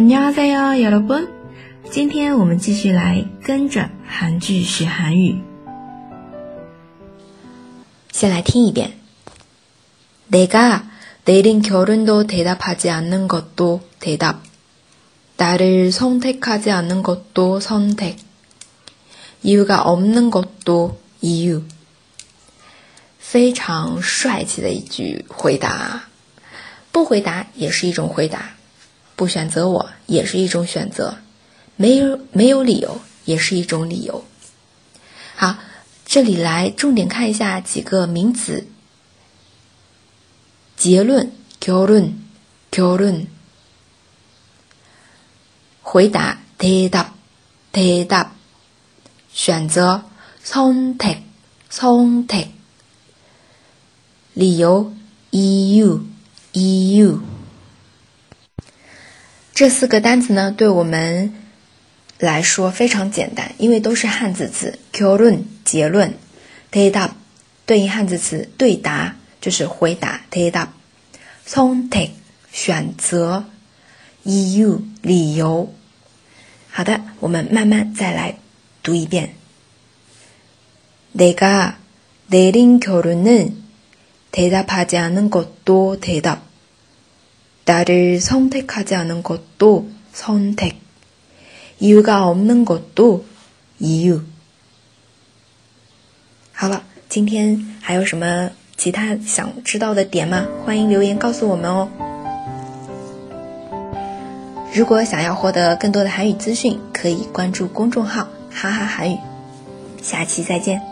안녕하세요여러분今天我们继续来跟着韩剧学韩语。先来听一遍。내가내일결혼도대답하지않는것도대 답。 나를선택하지않는것도선택 이유가없는것도이유非常帅气的一句回答。不回答也是一种回答， 不选择我也是一种选择。没有没有理由，也是一种理由。好，这里来重点看一下几个名词。结论，결론 결론回答，대답대 답，选择，선택선 택， 理由，이유 이유 这四个单词呢，对我们。来说非常简单，因为都是汉字词。결론结论，대답对应汉字词对答就是回答。대답선택选择，이유理由。好的，我们慢慢再来读一遍。내가내린결론은대답하지않는것도대 답， 나를선택하지않은것도선 택。 이유가없는것도이 유。 好了，今天还有什么其他想知道的点吗？欢迎留言告诉我们哦。如果想要获得更多的韩语资讯，可以关注公众号“哈哈韩语”。下期再见。